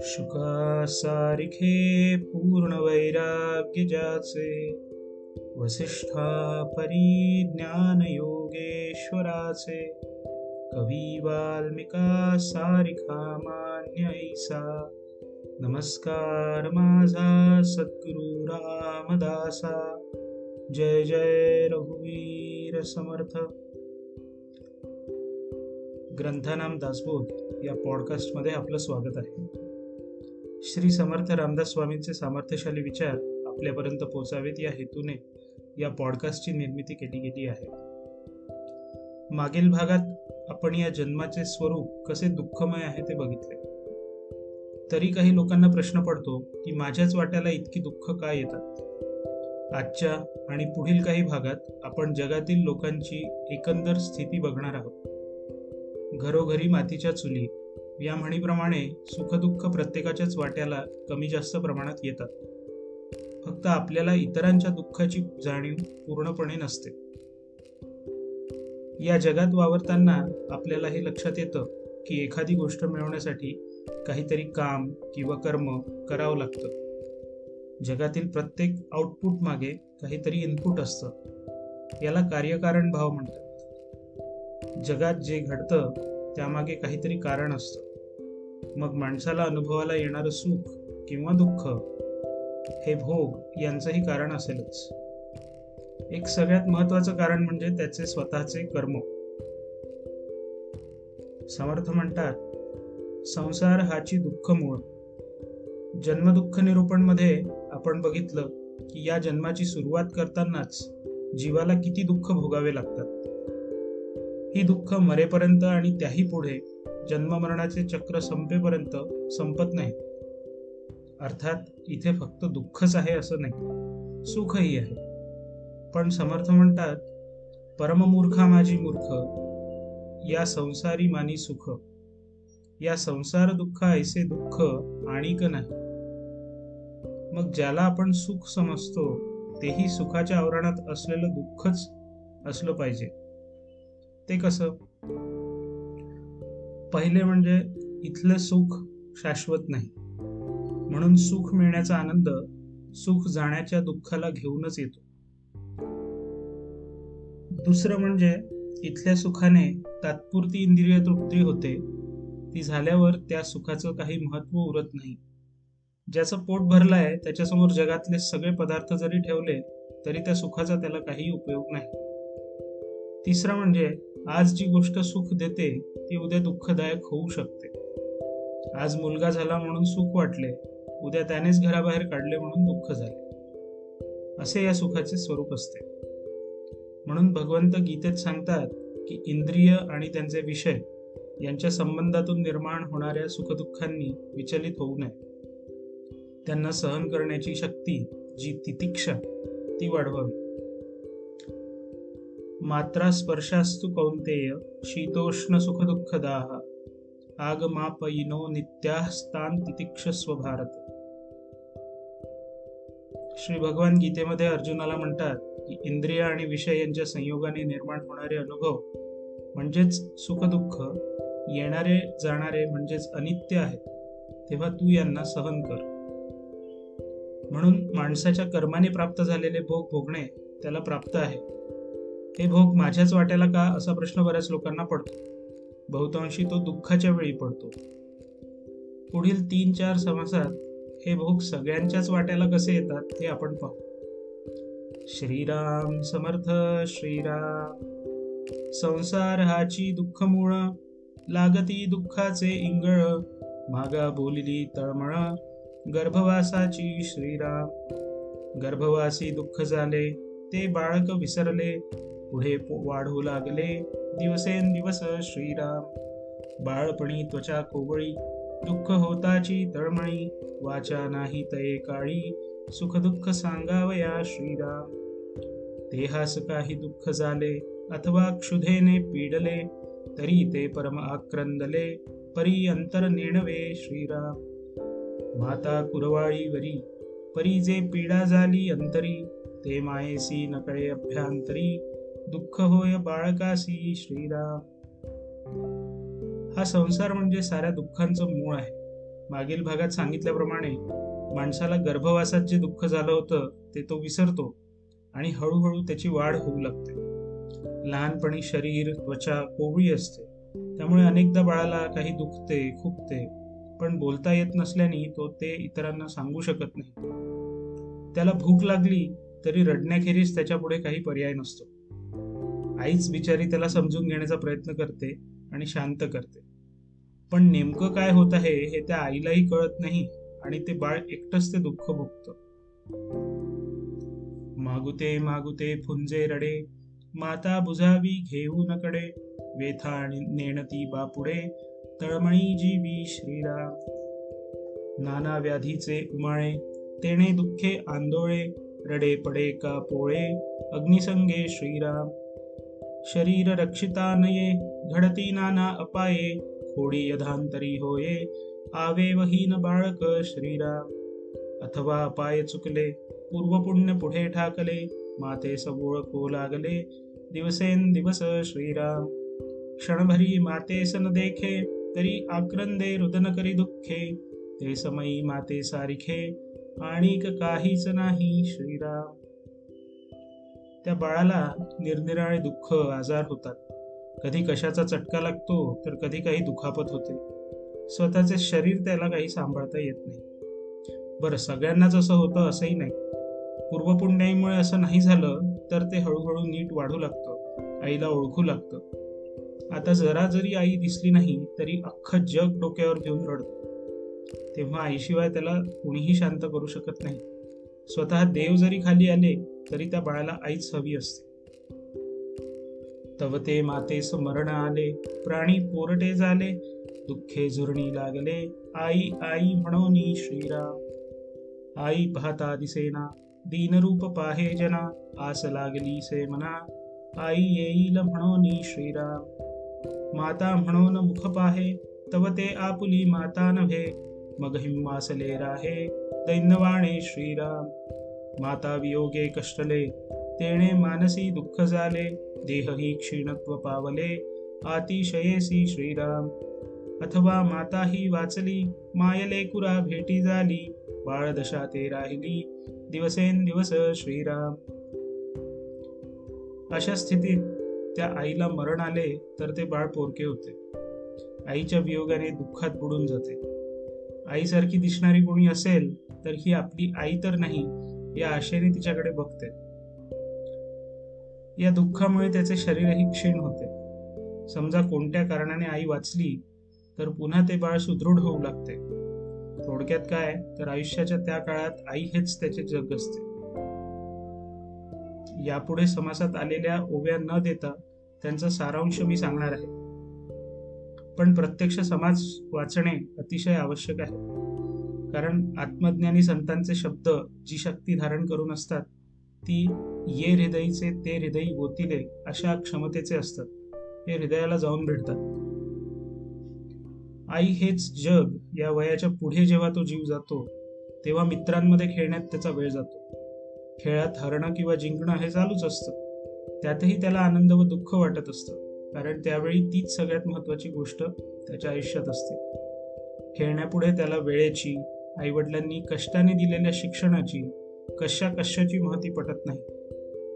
शुकासारिखे पूर्ण वैराग्य ज्याचे वसिष्ठा परिज्ञान योगेश्वराचे कवी वाल्मिका सारिखा मान्य ऐसा। नमस्कार माझा सद्गुरु रामदासा। जय जय रघुवीर समर्थ। ग्रंथानाम दासबोध या पॉडकास्टमध्ये आपलं स्वागत आहे. श्री समर्थ रामदास स्वामींचे सामर्थ्यशाली विचार आपल्यापर्यंत पोचावेत या हेतूने या पॉडकास्टची निर्मिती केली गेली आहे. मागील भागात आपण या जन्माचे स्वरूप कसे दुःखमय आहे ते बघितले. तरी काही लोकांना प्रश्न पडतो की माझ्याच वाट्याला इतकी दुःख का येतात? आजच्या आणि पुढील काही भागात आपण जगातील लोकांची एकंदर स्थिती बघणार आहोत. घरोघरी मातीच्या चुली या म्हणीप्रमाणे सुखदुःख प्रत्येकाच्याच वाट्याला कमी जास्त प्रमाणात येतात. फक्त आपल्याला इतरांच्या दुःखाची जाणीव पूर्णपणे नसते. या जगात वावरताना आपल्याला हे लक्षात येतं की एखादी गोष्ट मिळवण्यासाठी काहीतरी काम किंवा कर्म करावं लागतं. जगातील प्रत्येक आउटपुट मागे काहीतरी इनपुट असतं. याला कार्यकारण भाव म्हणतात. जगात जे घडतं त्यामागे काहीतरी कारण असतं. मग माणसाला अनुभवाला येणारं सुख किंवा दुःख हे भोग यांचंही कारण असेलच. एक सगळ्यात महत्वाचं कारण म्हणजे त्याचे स्वतःचे कर्म. समर्थ म्हणतात संसार हाची दुःख मूळ जन्मदुःख निरूपणमध्ये आपण बघितलं की या जन्माची सुरुवात करतानाच जीवाला किती दुःख भोगावे लागतात. ही दुःख मरेपर्यंत आणि त्याही पुढे जन्ममरणाचे चक्र संपेपर्यंत संपत नाही. अर्थात इथे फक्त दुःखच आहे असं नाही. सुखही आहे. पण समर्थ म्हणतात परममूर्खा माझी मूर्ख या संसारी मानी सुख. या संसार दुःख ऐसे दुःख आणिक नाही. मग ज्याला आपण सुख समजतो तेही सुखाच्या आवरणात असलेलं दुःखच असलं पाहिजे. ते कसं? पहिले म्हणजे इथलं सुख शाश्वत नाही. म्हणून सुख मिळण्याचा आनंद सुख जाण्याच्या दुःखाला घेऊनच येतो. दुसरं म्हणजे इथल्या सुखाने तात्पुरती इंद्रिय तृप्ती होते. ती झाल्यावर त्या सुखाचं काही महत्त्व उरत नाही. ज्याचं पोट भरलं आहे त्याच्यासमोर जगातले सगळे पदार्थ जरी ठेवले तरी त्या सुखाचा त्याला काही उपयोग नाही. तिसरं म्हणजे आज जी गोष्ट सुख देते ती उद्या दुःखदायक होऊ शकते. आज मुलगा झाला म्हणून सुख वाटले उद्या त्यानेच घराबाहेर काढले म्हणून दुःख झाले. असे या सुखाचे स्वरूप असते. म्हणून भगवंत गीतेत सांगतात की इंद्रिय आणि त्यांचे विषय यांच्या संबंधातून निर्माण होणाऱ्या सुखदुःखांनी विचलित होऊ नये. त्यांना सहन करण्याची शक्ती जी तितिक्षा ती वाढवावी. मात्रा स्पर्शास्तु कौन्तेय शीतोष्ण सुखदुःखदाह आगमापयिनो नित्यास्तान तितिक्षस्व भारत। श्री भगवान गीतेमध्ये अर्जुनाला म्हणतात की इंद्रिय आणि विषय यांच्या संयोगाने निर्माण होणारे अनुभव म्हणजेच सुखदुःख येणारे जाणारे म्हणजेच अनित्य आहेत. तेव्हा तू यांना सहन कर. म्हणून माणसाच्या कर्माने प्राप्त झालेले भोग भोगणे त्याला प्राप्त आहे. हे भोग माझ्याच वाट्याला का असा प्रश्न बऱ्याच लोकांना पडतो? बहुतांशी तो दुःखाच्या वेळी पडतो. पुढील तीन चार समासात हे भोग सगळ्यांच्याच वाट्याला कसे येतात हे आपण पाहू. श्रीराम समर्थ श्रीराम. संसार हाची दुःख मूळ लागती दुःखाचे इंगळ. मागा बोलिली तळमळ गर्भवासाची श्रीराम. गर्भवासी दुःख झाले ते बाळक विसरले. पुढे वाढू लागले. दिवसेंदिवस श्रीराम. बाळपणी त्वचा कोवळी. दुःख होताची तळमळी. वाचा नाही तये काळी. सुख दुःख सांगावया श्रीराम. देहास काही दुःख झाले. अथवा क्षुधेने पीडले. तरी ते परम आक्रंदले. परी अंतर नेणवे श्रीराम. माता कुरवाळीवरी. परी जे पीडा झाली अंतरी. ते मायेसी नकळे अभ्यांतरी. दुःख होय बाळकासी श्रीराम. हा संसार म्हणजे साऱ्या दुःखांचं मूळ आहे. मागील भागात सांगितल्याप्रमाणे माणसाला गर्भवासात जे दुःख झालं होतं ते तो विसरतो आणि हळूहळू त्याची वाढ होऊ लागते. लहानपणी शरीर त्वचा कोवळी असते. त्यामुळे अनेकदा बाळाला काही दुखते खुपते पण बोलता येत नसल्याने तो ते इतरांना सांगू शकत नाही. त्याला भूक लागली तरी रडण्याखेरीज त्याच्या पुढे काही पर्याय नसतो. आईच बिचारी त्याला समजून घेण्याचा प्रयत्न करते आणि शांत करते. पण नेमकं काय होत आहे हे त्या आईलाही कळत नाही आणि ते बाळ एकटंच ते दुःख भोगत. मागुते मागुते फुंजे रडे माता बुजावी घेऊ नकडे वेथा आणि नेणती बापुडे तळमळी जीवी श्रीराम नाना व्याधीचे उमाळे तेणे दुःखे आंदोळे रडे पडे का पोळे अग्निसंगे श्रीराम. शरीर रक्षिता नये घडती नाना अपाये खोडी यधांतरी होये आवे वहीन बाळक श्रीरा. अथवा अपाय चुकले पूर्वपुण्य पुढे ठाकले माते सबोळ को लागले दिवसेन दिवस श्रीराम क्षणभरी माते सन देखे तरी आक्रंदे रुदन करी दुःखे ते समयी माते सारिखे आणिक काहीच नाही श्रीराम त्या बाळाला निरनिराळे दुःख आजार होतात. कधी कशाचा चटका लागतो तर कधी काही दुखापत होते. स्वतःचे शरीर त्याला काही सांभाळता येत नाही. बरं सगळ्यांनाच असं होतं असंही नाही. पूर्वपुण्याईमुळे असं नाही झालं तर ते हळूहळू नीट वाढू लागतं. आईला ओळखू लागतं. आता जरा जरी आई दिसली नाही तरी अख्खं जग डोक्यावर घेऊन रडतं. तेव्हा आईशिवाय त्याला कुणीही शांत करू शकत नाही. स्वतः देव जरी खाली आले तरी त्या बाळाला आईच हवी असते. तव ते मातेस मरण आले प्राणी पोरटे झाले दुःखे झुरणी लागले आई आई म्हणून श्रीराम. आई पाहता दिसेना दीनरूप पाहे जना आस लागली से मना. आई येईल म्हणून श्रीराम. माता म्हणून मुख पाहे तव ते आपुली माता नव्हे मग हिम्मासले राहे दैन्यवाणे श्रीराम. माता वियोगे कष्टले तेणे मानसी दुःख झाले देहही क्षीणत्व पावले आतिशयेसी श्रीराम. अथवा माता ही वाचली मायले कुरा भेटी झाली बाळदशा ते राहिली दिवसेन दिवस श्रीराम. अशा स्थितीत त्या आईला मरण आले तर ते बाळ पोरके होते. आईच्या वियोगाने दुःखात बुडून जाते. आईसारखी दिसणारी कोणी असेल तर ही आपली आई तर नाही या आशेने तिच्याकडे बघते. या दुःखामुळे त्याचे शरीरही क्षीण होते. समजा कोणत्या कारणाने आई वाचली तर पुन्हा ते बाळ सुदृढ होऊ लागते. थोडक्यात काय तर आयुष्याच्या त्या काळात आई हेच त्याचे जग असते. यापुढे समासात आलेल्या ओव्या न देता त्यांचा सारांश मी सांगणार आहे. पण प्रत्यक्ष समाज वाचणे अतिशय आवश्यक आहे. कारण आत्मज्ञानी संतांचे शब्द जी शक्ती धारण करून असतात ती ये हृदयीचे ते हृदयी गोतिले अशा क्षमतेचे असतात. हे हृदयाला जाऊन भेटतात आई हेच जग. या वयाच्या पुढे जेव्हा तो जीव जातो तेव्हा मित्रांमध्ये खेळण्यात त्याचा वेळ जातो. खेळात हरणं किंवा जिंकणं हे चालूच असतं. त्यातही त्याला आनंद व दुःख वाटत असतं. कारण त्यावेळी तीच सगळ्यात महत्त्वाची गोष्ट त्याच्या आयुष्यात असते. खेळण्यापुढे त्याला वेळेची आईवडिलांनी कष्टाने दिलेल्या शिक्षणाची कशा कशाची महती पटत नाही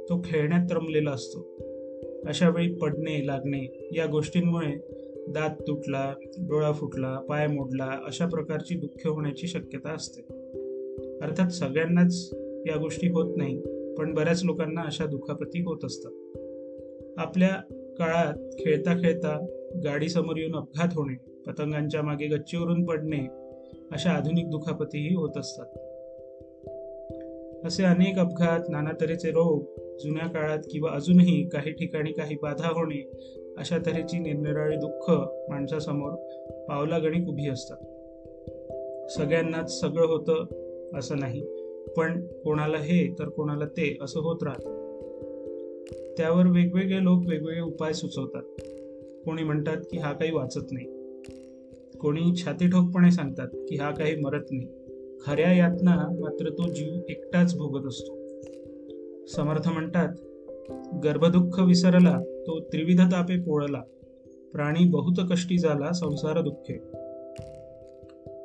तो खेळण्यात रमलेला असतो. अशा वेळी पडणे लागणे या गोष्टींमुळे दात तुटला डोळा फुटला पाय मोडला अशा प्रकारची दुःख होण्याची शक्यता असते. अर्थात सगळ्यांनाच या गोष्टी होत नाही पण बऱ्याच लोकांना अशा दुखापती होत असतात. आपल्या काळात खेळता खेळता गाडीसमोर येऊन अपघात होणे पतंगांच्या मागे गच्चीवरून पडणे अशा आधुनिक दुखापतीही होत असतात. असे अनेक अपघात नाना तऱ्हेचे रोग जुन्या काळात किंवा अजूनही काही ठिकाणी काही बाधा होणे अशा तऱ्हेची निरनिराळी दुःख माणसासमोर पावलागणिक उभी असतात. सगळ्यांनाच सगळं होतं असं नाही पण कोणाला हे तर कोणाला ते असं होत राहतं. त्यावर वेगवेगळे लोक वेगवेगळे उपाय सुचवतात. कोणी म्हणतात की हा काही वाचत नाही. कोणी छाती ठोकपणे सांगतात की हा काही मरत नाही. खऱ्या यातना मात्र तो जीव एकटाच भोगत असतो. समर्थ म्हणतात गर्भदुःख विसरला तो त्रिविध तापे पोळला. प्राणी बहुत कष्टी झाला संसार दुःखे.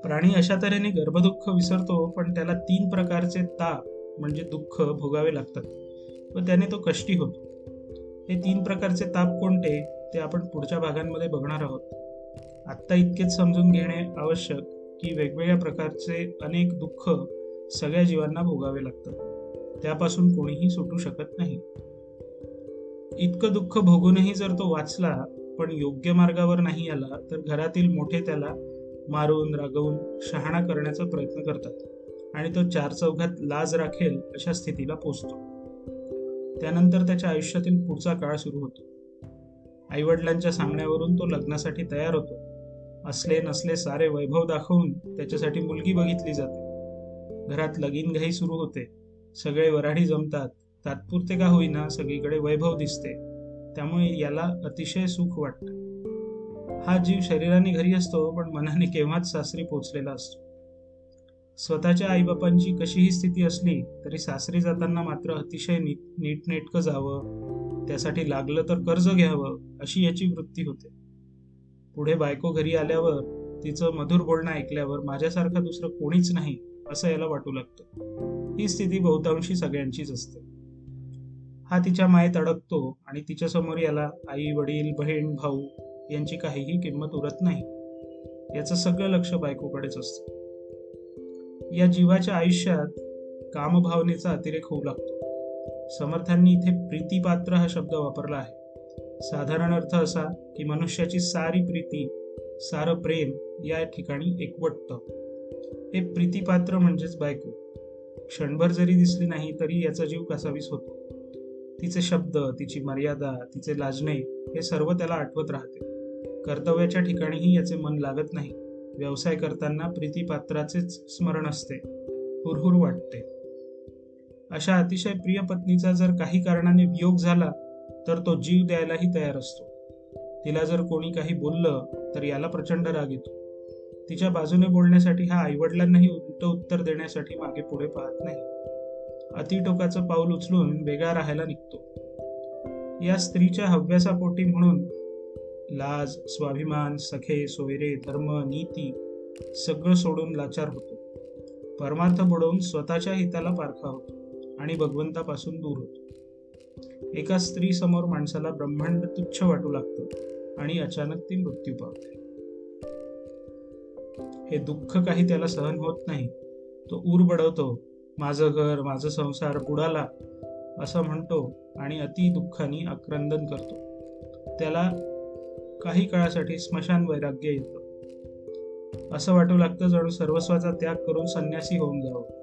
प्राणी अशा तऱ्हेने गर्भदुःख विसरतो पण त्याला तीन प्रकारचे ताप म्हणजे दुःख भोगावे लागतात. व त्याने तो कष्टी होतो. हे तीन प्रकारचे ताप कोणते ते आपण पुढच्या भागांमध्ये बघणार आहोत. आत्ता इतकेच समजून घेणे आवश्यक की वेगवेगळ्या प्रकारचे अनेक दुःख सगळ्या जीवांना भोगावे लागतात. त्यापासून कोणीही सुटू शकत नाही. इतकं दुःख भोगूनही जर तो वाचला पण योग्य मार्गावर नाही आला तर घरातील मोठे त्याला मारून रागवून शहाणा करण्याचा प्रयत्न करतात. आणि तो चार चौघात लाज राखेल अशा स्थितीला पोचतो. त्यानंतर त्याच्या आयुष्यातील पुढचा काळ सुरू होतो. आईवडिलांच्या सांगण्यावरून तो लग्नासाठी तयार होतो. असले नसले सारे वैभव दाखवून त्याच्यासाठी मुलगी बघितली जाते. घरात लगीन घाई सुरू होते. सगळे वराडी जमतात. तात्पुरते का होईना सगळीकडे वैभव दिसते. त्यामुळे याला अतिशय सुख वाटतं. हा जीव शरीराने घरी असतो पण मनाने केव्हाच सासरी पोचलेला असतो. स्वतःच्या आईबापांची कशीही स्थिती असली तरी सासरी जाताना मात्र अतिशय नीट नीटनेटकं जावं. त्यासाठी लागलं तर कर्ज घ्यावं अशी याची वृत्ती होते. पुढे बायको घरी आल्यावर तिचं मधुर बोलणं ऐकल्यावर माझ्यासारखं दुसरं कोणीच नाही असं याला वाटू लागतं. ही स्थिती बहुतांशी सगळ्यांचीच असते. हा तिच्या मायेत अडकतो आणि तिच्यासमोर याला आई वडील बहीण भाऊ यांची काहीही किंमत उरत नाही. याचं सगळं लक्ष बायकोकडेच असतं. या जीवाच्या आयुष्यात कामभावनेचा अतिरेक होऊ लागतो. समर्थांनी इथे प्रीतीपात्र हा शब्द वापरला आहे. साधारण अर्थ असा की मनुष्याची सारी प्रीती सारं प्रेम या ठिकाणी एकवटतं. हे प्रीतीपात्र म्हणजेच बायको. क्षणभर जरी दिसली नाही तरी याचा जीव कसावीस होतो? तिचे शब्द तिची मर्यादा तिचे लाजणे हे सर्व त्याला आठवत राहते. कर्तव्याच्या ठिकाणीही याचे मन लागत नाही. व्यवसाय करताना प्रीतीपात्राचेच स्मरण असते. हुरहुर वाटते. अशा अतिशय प्रिय पत्नीचा जर काही कारणाने वियोग झाला तर तो जीव द्यायलाही तयार असतो. तिला जर कोणी काही बोललं तर याला प्रचंड राग येतो. तिच्या बाजूने बोलण्यासाठी हा आईवडिलांनाही उलट उत्तर देण्यासाठी मागे पुढे पाहत नाही. अतिटोकाचं पाऊल उचलून वेगळा राहायला निघतो. या स्त्रीच्या हव्यासापोटी म्हणून लाज स्वाभिमान सखे सोयरे धर्म नीती सगळं सोडून लाचार होतो. परमार्थ बुडवून स्वतःच्या हिताला पारखा होतो आणि भगवंतापासून दूर होतो. एका स्त्री समोर माणसाला ब्रह्मांड तुच्छ वाटू लागतं आणि अचानक ती मृत्यू पावते. हे दुःख काही त्याला सहन होत नाही. तो ऊर बडवतो माझं घर माझं संसार बुडाला असं म्हणतो आणि अति दुःखाने आक्रंदन करतो. त्याला काही काळासाठी स्मशान वैराग्य येतं. असं वाटू लागतं जणू सर्वस्वाचा त्याग करून संन्यासी होऊन जावं.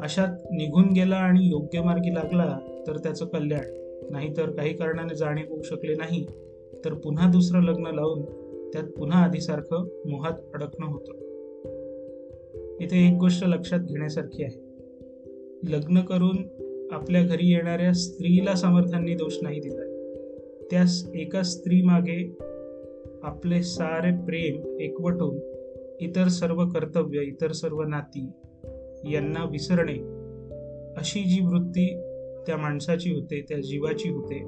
अशात निघून गेला आणि योग्य मार्गी लागला तर त्याचं कल्याण. नाहीतर काही कारणाने जाणीव होऊ शकले नाही. तर पुन्हा दुसरं लग्न लावून त्यात पुन्हा आधीसारखं मोहात अडकणं होतं. इथे एक गोष्ट लक्षात घेण्यासारखी आहे. लग्न करून आपल्या घरी येणाऱ्या स्त्रीला समर्थांनी दोष नाही दिला. त्या एका स्त्रीमागे आपले सारे प्रेम एकवटून इतर सर्व कर्तव्य इतर सर्व नाती यांना विसरणे अशी जी वृत्ती त्या माणसाची होते त्या जीवाची होते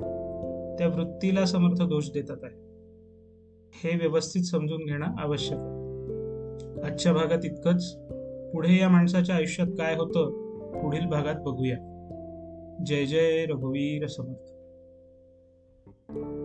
त्या वृत्तीला समर्थ दोष देतात आहे हे व्यवस्थित समजून घेणं आवश्यक आहे. आजच्या भागात इतकंच. पुढे या माणसाच्या आयुष्यात काय होतं पुढील भागात बघूया. जय जय रघुवीर समर्थ. thank you